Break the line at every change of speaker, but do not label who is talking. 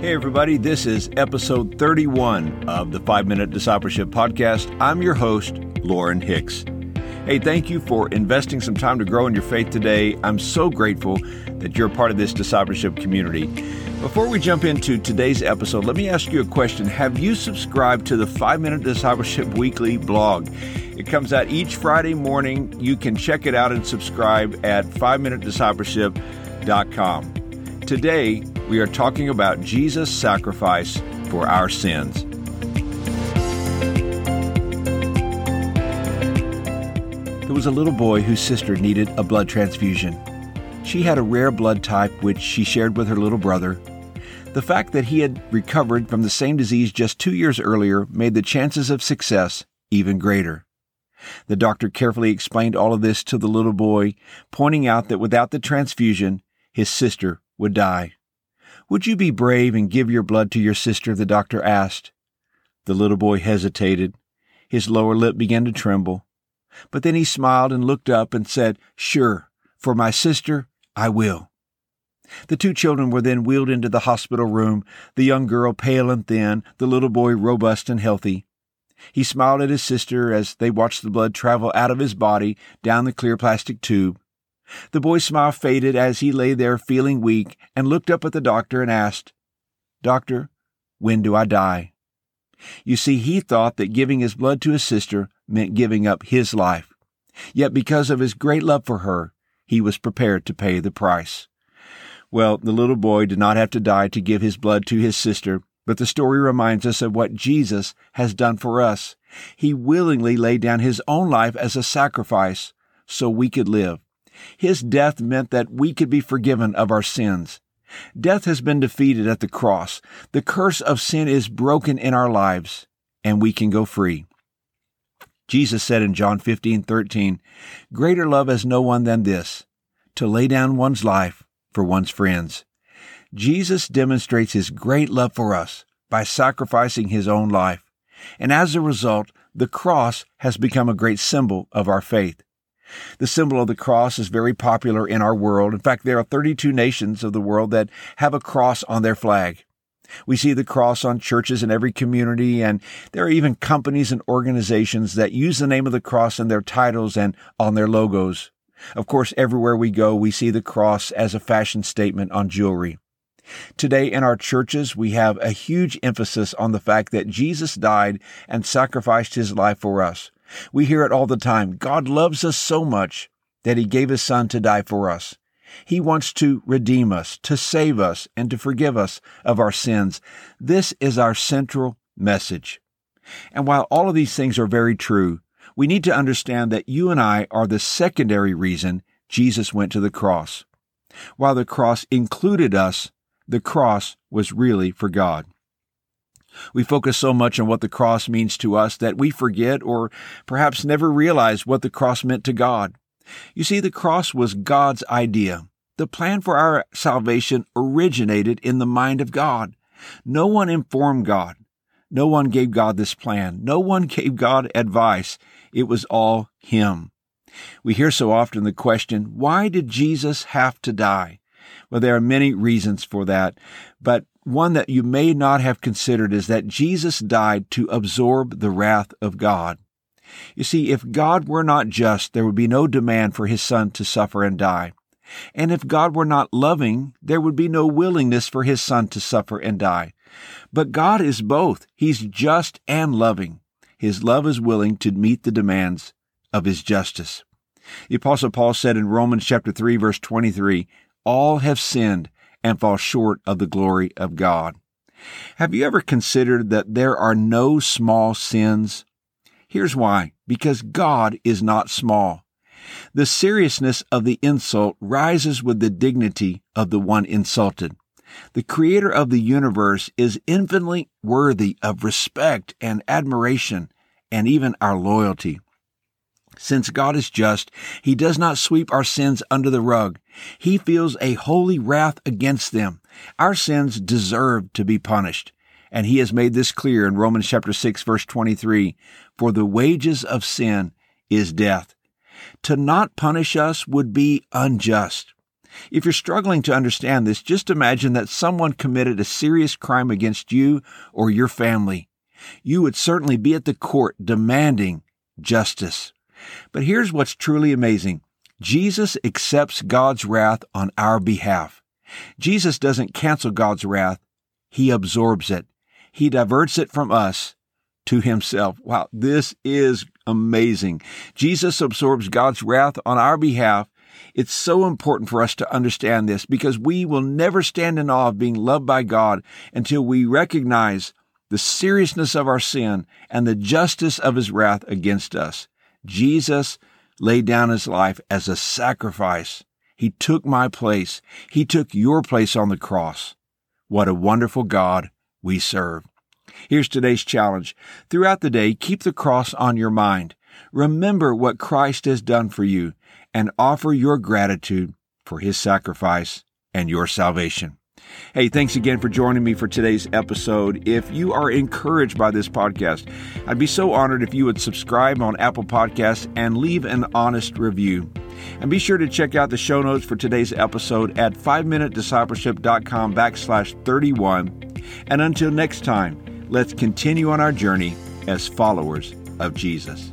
Hey, everybody, this is episode 31 of the 5 Minute Discipleship Podcast. I'm your host, Lauren Hicks. Hey, thank you for investing some time to grow in your faith today. I'm so grateful that you're part of this discipleship community. Before we jump into today's episode, let me ask you a question. Have you subscribed to the 5 Minute Discipleship Weekly blog? It comes out each Friday morning. You can check it out and subscribe at 5minutediscipleship.com. Today, we are talking about Jesus' sacrifice for our sins. There was a little boy whose sister needed a blood transfusion. She had a rare blood type which she shared with her little brother. The fact that he had recovered from the same disease just two years earlier made the chances of success even greater. The doctor carefully explained all of this to the little boy, pointing out that without the transfusion, his sister would die. Would you be brave and give your blood to your sister? the doctor asked. The little boy hesitated. His lower lip began to tremble. But then he smiled and looked up and said, Sure, for my sister, I will. The two children were then wheeled into the hospital room, the young girl pale and thin, the little boy robust and healthy. He smiled at his sister as they watched the blood travel out of his body down the clear plastic tube. The boy's smile faded as he lay there feeling weak and looked up at the doctor and asked, Doctor, when do I die? You see, he thought that giving his blood to his sister meant giving up his life. Yet because of his great love for her, he was prepared to pay the price. Well, the little boy did not have to die to give his blood to his sister, but the story reminds us of what Jesus has done for us. He willingly laid down his own life as a sacrifice so we could live. His death meant that we could be forgiven of our sins. Death has been defeated at the cross. The curse of sin is broken in our lives, and we can go free. Jesus said in John 15, 13, Greater love has no one than this, to lay down one's life for one's friends. Jesus demonstrates his great love for us by sacrificing his own life. And as a result, the cross has become a great symbol of our faith. The symbol of the cross is very popular in our world. In fact, there are 32 nations of the world that have a cross on their flag. We see the cross on churches in every community, and there are even companies and organizations that use the name of the cross in their titles and on their logos. Of course, everywhere we go, we see the cross as a fashion statement on jewelry. Today in our churches, we have a huge emphasis on the fact that Jesus died and sacrificed his life for us. We hear it all the time. God loves us so much that he gave his son to die for us. He wants to redeem us, to save us, and to forgive us of our sins. This is our central message. And while all of these things are very true, we need to understand that you and I are the secondary reason Jesus went to the cross. While the cross included us, the cross was really for God. We focus so much on what the cross means to us that we forget or perhaps never realize what the cross meant to God. You see, the cross was God's idea. The plan for our salvation originated in the mind of God. No one informed God. No one gave God this plan. No one gave God advice. It was all Him. We hear so often the question, why did Jesus have to die? Well, there are many reasons for that, but one that you may not have considered is that Jesus died to absorb the wrath of God. You see, if God were not just, there would be no demand for his son to suffer and die. And if God were not loving, there would be no willingness for his son to suffer and die. But God is both. He's just and loving. His love is willing to meet the demands of his justice. The apostle Paul said in Romans chapter 3 verse 23, all have sinned and fall short of the glory of God. Have you ever considered that there are no small sins? Here's why. Because God is not small. The seriousness of the insult rises with the dignity of the one insulted. The creator of the universe is infinitely worthy of respect and admiration and even our loyalty. Since God is just, He does not sweep our sins under the rug. He feels a holy wrath against them. Our sins deserve to be punished. And He has made this clear in Romans chapter 6 verse 23. For the wages of sin is death. To not punish us would be unjust. If you're struggling to understand this, just imagine that someone committed a serious crime against you or your family. You would certainly be at the court demanding justice. But here's what's truly amazing. Jesus accepts God's wrath on our behalf. Jesus doesn't cancel God's wrath. He absorbs it. He diverts it from us to himself. Wow, this is amazing. Jesus absorbs God's wrath on our behalf. It's so important for us to understand this because we will never stand in awe of being loved by God until we recognize the seriousness of our sin and the justice of his wrath against us. Jesus laid down his life as a sacrifice. He took my place. He took your place on the cross. What a wonderful God we serve. Here's today's challenge. Throughout the day, keep the cross on your mind. Remember what Christ has done for you and offer your gratitude for his sacrifice and your salvation. Hey, thanks again for joining me for today's episode. If you are encouraged by this podcast, I'd be so honored if you would subscribe on Apple Podcasts and leave an honest review. And be sure to check out the show notes for today's episode at 5minutediscipleship.com backslash 31. And until next time, let's continue on our journey as followers of Jesus.